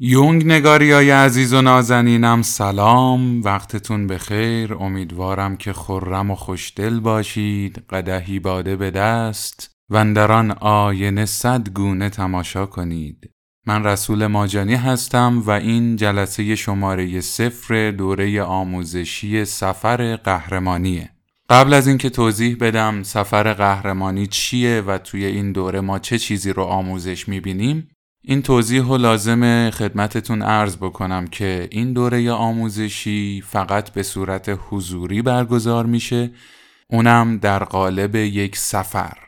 یونگ نگاری های عزیز و نازنینم سلام. وقتتون بخیر. امیدوارم که خرم و خوشدل باشید. قدهی باده به دست. وندران آینه صد گونه تماشا کنید. من رسول ماجانی هستم و این جلسه شماره صفر دوره آموزشی سفر قهرمانیه. قبل از اینکه توضیح بدم سفر قهرمانی چیه و توی این دوره ما چه چیزی رو آموزش می‌بینیم این توضیح رو لازم خدمتتون عرض بکنم که این دوره آموزشی فقط به صورت حضوری برگزار میشه اونم در قالب یک سفر.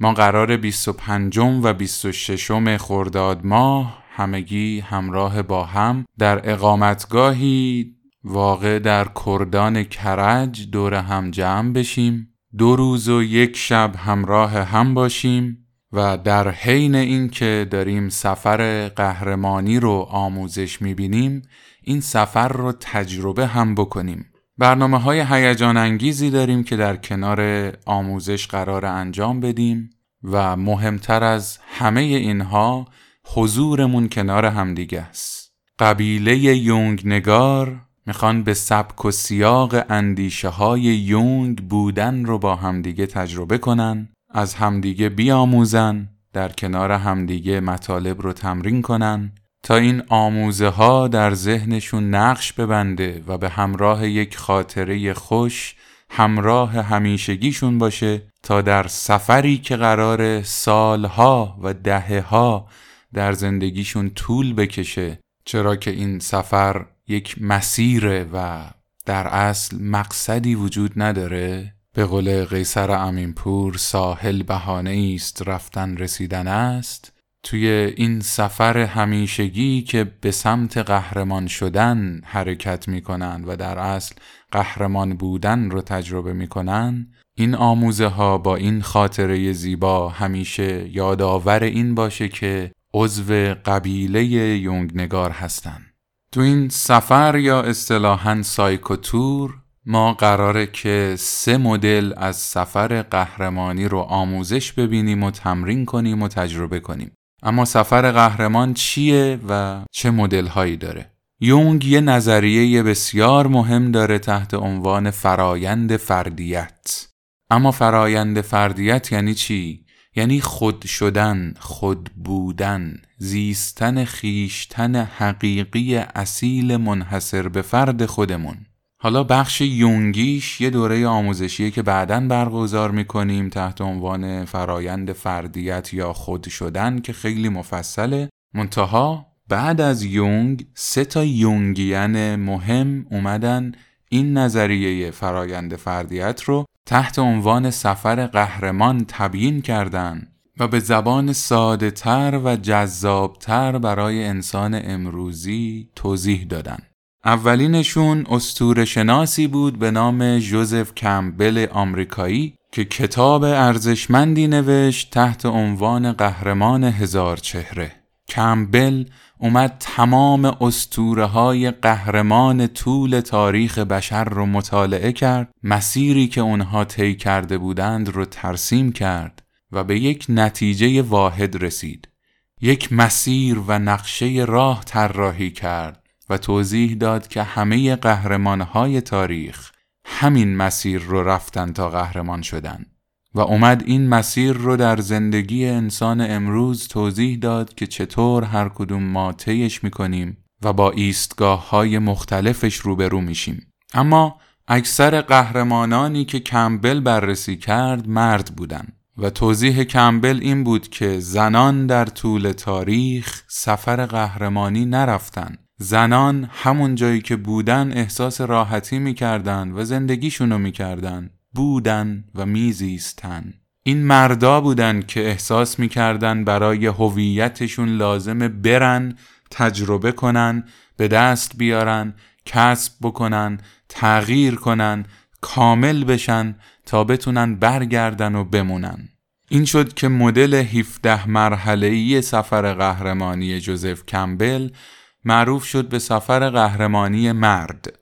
ما قرار 25 و 26 خرداد ماه همگی همراه با هم در اقامتگاهی واقع در کردان کرج دور هم جمع بشیم. دو روز و یک شب همراه هم باشیم. و در حین اینکه داریم سفر قهرمانی رو آموزش می‌بینیم این سفر رو تجربه هم بکنیم. برنامه های هیجان انگیزی داریم که در کنار آموزش قرار انجام بدیم و مهمتر از همه اینها حضورمون کنار همدیگه است. قبیله یونگ نگار می‌خوان به سبک و سیاق اندیشه های یونگ بودن رو با همدیگه تجربه کنن از همدیگه بیاموزن در کنار همدیگه مطالب رو تمرین کنن تا این آموزه ها در ذهنشون نقش ببنده و به همراه یک خاطره خوش همراه همیشگیشون باشه تا در سفری که قرار سالها و دهه ها در زندگیشون طول بکشه. چرا که این سفر یک مسیره و در اصل مقصدی وجود نداره؟ به قول قیصر امینپور ساحل بهانه است رفتن رسیدن است. توی این سفر همیشگی که به سمت قهرمان شدن حرکت می‌کنن و در اصل قهرمان بودن رو تجربه می‌کنن این آموزه ها با این خاطره زیبا همیشه یادآور این باشه که عضو قبیله یونگنگار هستن. تو این سفر یا اصطلاحا سایکوتور ما قراره که سه مدل از سفر قهرمانی رو آموزش ببینیم و تمرین کنیم و تجربه کنیم. اما سفر قهرمان چیه و چه مدل هایی داره؟ یونگ یه نظریه بسیار مهم داره تحت عنوان فرایند فردیت. اما فرایند فردیت یعنی چی؟ یعنی خود شدن، خود بودن، زیستن خویشتن حقیقی اصیل منحصر به فرد خودمون. حالا بخش یونگیش یه دوره آموزشیه که بعدا برگزار می‌کنیم تحت عنوان فرایند فردیت یا خود شدن که خیلی مفصله منتها بعد از یونگ سه تا یونگیان مهم اومدن این نظریه فرایند فردیت رو تحت عنوان سفر قهرمان تبیین کردن و به زبان ساده تر و جذابتر برای انسان امروزی توضیح دادن. اولینشون استور شناسی بود به نام جوزف کمبل آمریکایی که کتاب ارزشمندی نوشت تحت عنوان قهرمان هزار چهره. کمبل اومد تمام استوره های قهرمان طول تاریخ بشر رو مطالعه کرد مسیری که اونها طی کرده بودند رو ترسیم کرد و به یک نتیجه واحد رسید یک مسیر و نقشه راه طراحی کرد و توضیح داد که همه قهرمانهای تاریخ همین مسیر رو رفتن تا قهرمان شدن و اومد این مسیر رو در زندگی انسان امروز توضیح داد که چطور هر کدوم ما طیش می‌کنیم و با ایستگاه های مختلفش روبرو میشیم. اما اکثر قهرمانانی که کمبل بررسی کرد مرد بودند و توضیح کمبل این بود که زنان در طول تاریخ سفر قهرمانی نرفتن زنان همون جایی که بودن احساس راحتی می‌کردن و زندگیشونو می‌کردن. بودن و میزیستن. این مردا بودن که احساس می‌کردن برای هویتشون لازمه برن تجربه کنن به دست بیارن کسب بکنن تغییر کنن کامل بشن تا بتونن برگردن و بمونن. این شد که مدل 17 مرحله‌ای سفر قهرمانی جوزف کمبل معروف شد به سفر قهرمانی مرد.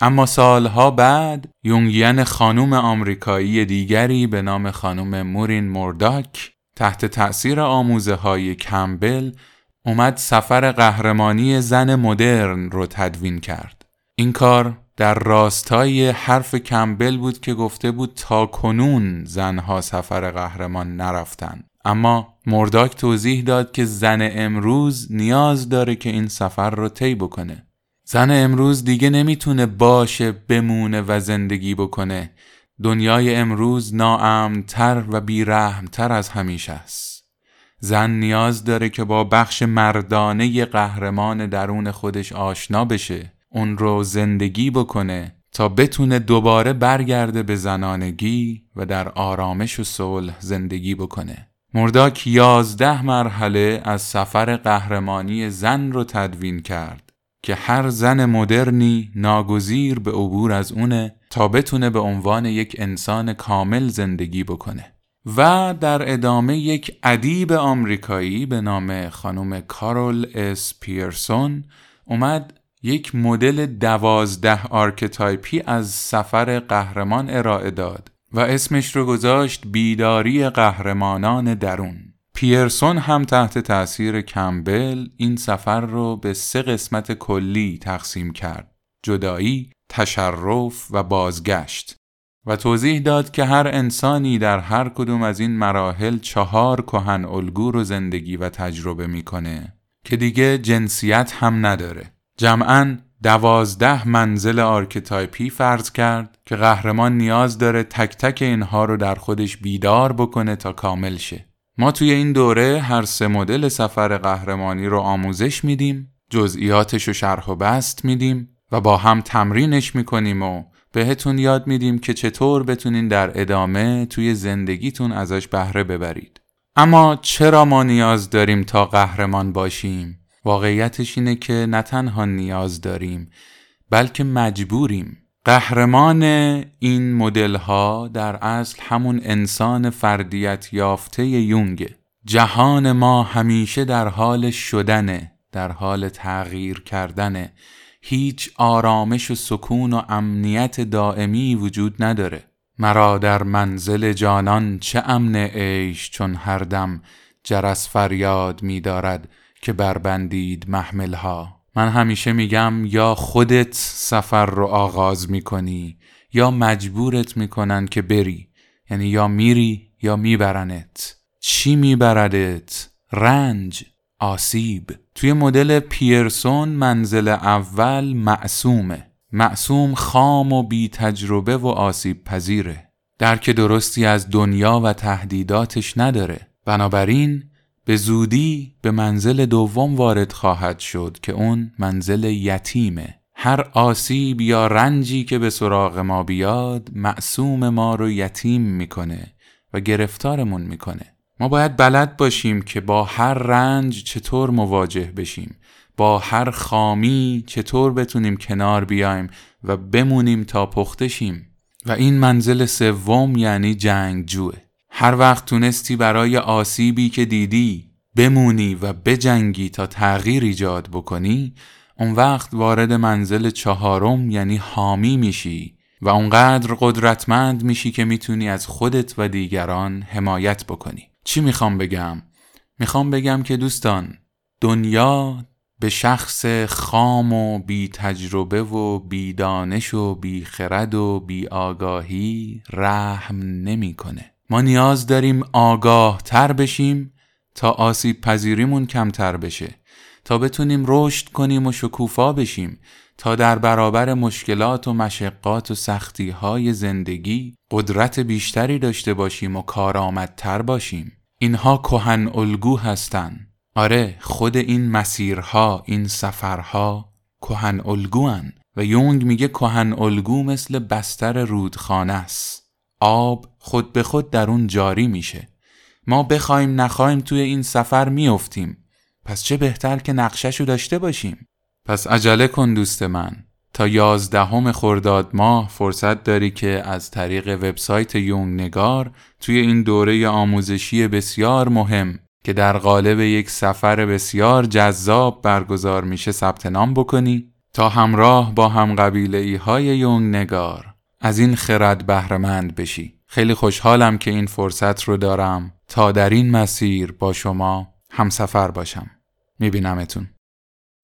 اما سالها بعد یونگیان خانوم آمریکایی دیگری به نام خانوم مورین مورداک تحت تأثیر آموزه های کمبل اومد سفر قهرمانی زن مدرن رو تدوین کرد. این کار در راستای حرف کمبل بود که گفته بود تا کنون زنها سفر قهرمان نرفتن. اما مرداک توضیح داد که زن امروز نیاز داره که این سفر رو طی بکنه. زن امروز دیگه نمی‌تونه باشه بمونه و زندگی بکنه. دنیای امروز ناامتر و بیرحمتر از همیشه است. زن نیاز داره که با بخش مردانه قهرمان درون خودش آشنا بشه اون رو زندگی بکنه تا بتونه دوباره برگرده به زنانگی و در آرامش و صلح زندگی بکنه. مرداک یازده مرحله از سفر قهرمانی زن رو تدوین کرد که هر زن مدرنی ناگزیر به عبور از اونه تا بتونه به عنوان یک انسان کامل زندگی بکنه. و در ادامه یک ادیب آمریکایی به نام خانم کارول اس پیرسون اومد یک مدل دوازده archetype ی از سفر قهرمان ارائه داد. و اسمش رو گذاشت بیداری قهرمانان درون. پیرسون هم تحت تأثیر کمبل این سفر رو به سه قسمت کلی تقسیم کرد. جدایی، تشرف و بازگشت. و توضیح داد که هر انسانی در هر کدوم از این مراحل چهار کهن الگو رو زندگی و تجربه می‌کنه که دیگه جنسیت هم نداره. جمعا دوازده منزل archetype ی فرض کرد که قهرمان نیاز داره تک تک اینها رو در خودش بیدار بکنه تا کامل شه. ما توی این دوره هر سه مدل سفر قهرمانی رو آموزش میدیم، جزئیاتش رو شرح و بسط میدیم و با هم تمرینش می‌کنیم و بهتون یاد میدیم که چطور بتونین در ادامه توی زندگیتون ازش بهره ببرید. اما چرا ما نیاز داریم تا قهرمان باشیم؟ واقعیتش اینه که نه تنها نیاز داریم بلکه مجبوریم. قهرمان این مدل ها در اصل همون انسان فردیت یافته یونگه جهان ما همیشه در حال شدنه در حال تغییر کردنه. هیچ آرامش و سکون و امنیت دائمی وجود نداره. مرا در منزل جانان چه امن عیش چون هر دم جرس فریاد می دارد که بربندید محملها. من همیشه میگم یا خودت سفر رو آغاز می‌کنی یا مجبورت می‌کنن که بری. یعنی یا میری یا میبرنت. چی میبردت؟ رنج آسیب. توی مدل پیرسون منزل اول معصومه. معصوم خام و بی تجربه و آسیب پذیره درک درستی از دنیا و تهدیداتش نداره. بنابراین به زودی به منزل دوم وارد خواهد شد که اون منزل یتیمه. هر آسیب یا رنجی که به سراغ ما بیاد معصوم ما رو یتیم می‌کنه و گرفتارمون می‌کنه. ما باید بلد باشیم که با هر رنج چطور مواجه بشیم. با هر خامی چطور بتونیم کنار بیایم و بمونیم تا پختشیم و این منزل سوم یعنی جنگجوه. هر وقت تونستی برای آسیبی که دیدی بمونی و بجنگی تا تغییر ایجاد بکنی اون وقت وارد منزل چهارم یعنی حامی میشی و اونقدر قدرتمند میشی که می‌تونی از خودت و دیگران حمایت بکنی چی می‌خوام بگم؟ می‌خوام بگم که دوستان دنیا به شخص خام و بی تجربه و بی دانش و بی خرد و بی آگاهی رحم نمی‌کنه. ما نیاز داریم آگاه تر بشیم تا آسیب پذیریمون کمتر بشه تا بتونیم رشد کنیم و شکوفا بشیم تا در برابر مشکلات و مشقات و سختی های زندگی قدرت بیشتری داشته باشیم و کارآمدتر باشیم. اینها کهن الگو هستن. آره خود این مسیرها این سفرها کهن الگوان و یونگ میگه کهن الگو مثل بستر رودخانه است. آب خود به خود در اون جاری میشه. ما بخوایم نخوایم توی این سفر میافتیم. پس چه بهتر که نقششو داشته باشیم؟ پس عجله کن دوست من. تا یازدهم خرداد ماه فرصت داری که از طریق وبسایت یونگ نگار توی این دوره آموزشی بسیار مهم که در قالب یک سفر بسیار جذاب برگزار میشه ثبت نام بکنی. تا همراه با هم قبیله های یونگ نگار. از این خرد بهرهمند بشی. خیلی خوشحالم که این فرصت رو دارم. تا در این مسیر با شما همسفر باشم. میبینمتون.